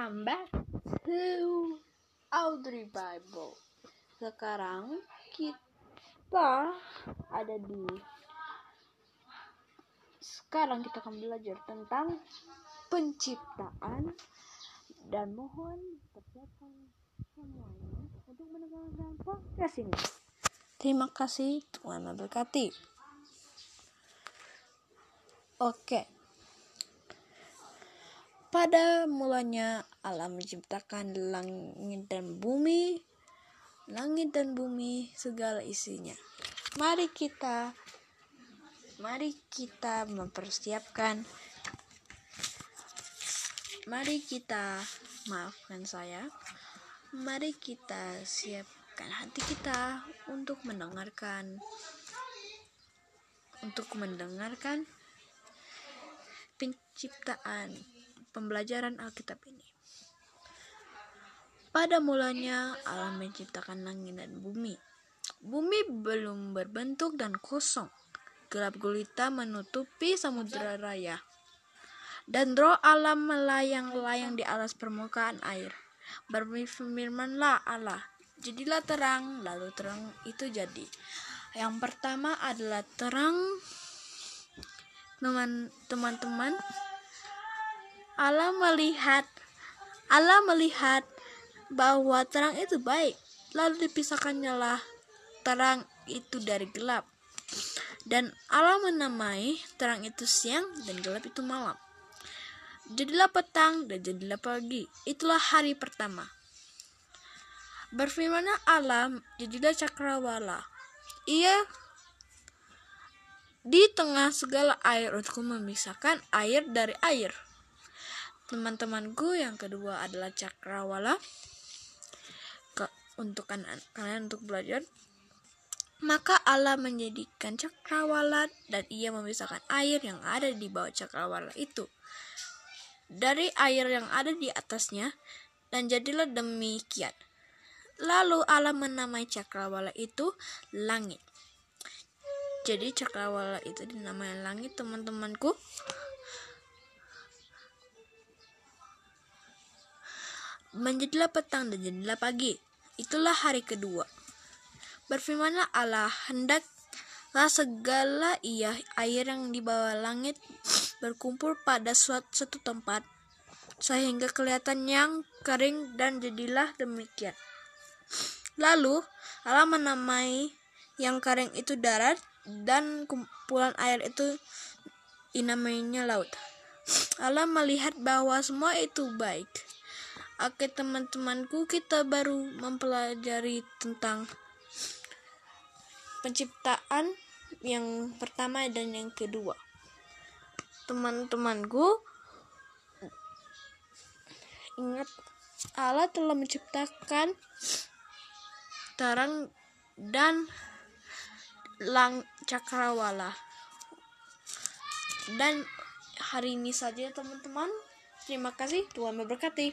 welcome back to Audrey Bible. Sekarang kita ada di sekarang kita akan belajar tentang penciptaan dan mohon persiapkan semuanya untuk mendengarkan podcast ini. Terima kasih Tuhan memberkati. Oke. Pada mulanya Allah menciptakan langit dan bumi, langit dan bumi segala isinya. Mari kita mari kita mempersiapkan mari kita maafkan saya. Mari kita siapkan hati kita untuk mendengarkan untuk mendengarkan penciptaan pembelajaran Alkitab ini. Pada mulanya Allah menciptakan langit dan bumi. Bumi belum berbentuk dan kosong. Gelap gulita menutupi samudera raya. Dan roh Allah melayang-layang di atas permukaan air. Berfirmanlah Allah, jadilah terang, lalu terang itu jadi. Yang pertama adalah terang teman-teman Allah melihat Allah melihat bahwa terang itu baik. Lalu dipisahkannya lah terang itu dari gelap. Dan Allah menamai terang itu siang dan gelap itu malam. Jadilah petang dan jadilah pagi. Itulah hari pertama. Berfirmanlah Allah, jadilah cakrawala. Ia di tengah segala air untuk memisahkan air dari air teman-temanku yang kedua adalah cakrawala. Ke, untuk kalian untuk belajar. Maka Allah menjadikan cakrawala dan ia memisahkan air yang ada di bawah cakrawala itu dari air yang ada di atasnya dan jadilah demikian. Lalu Allah menamai cakrawala itu langit. Jadi cakrawala itu dinamai langit teman-temanku Menjadilah petang dan jadilah pagi. Itulah hari kedua. Berfirmanlah Allah, hendaklah segala ia air yang di bawah langit berkumpul pada suatu, satu tempat, sehingga kelihatan yang kering dan jadilah demikian. Lalu Allah menamai yang kering itu darat dan kumpulan air itu dinamainya laut. Allah melihat bahwa semua itu baik. Oke teman-temanku kita baru mempelajari tentang penciptaan yang pertama dan yang kedua. Teman-temanku ingat Allah telah menciptakan terang dan lang cakrawala. Dan hari ini saja teman-teman. Terima kasih Tuhan memberkati.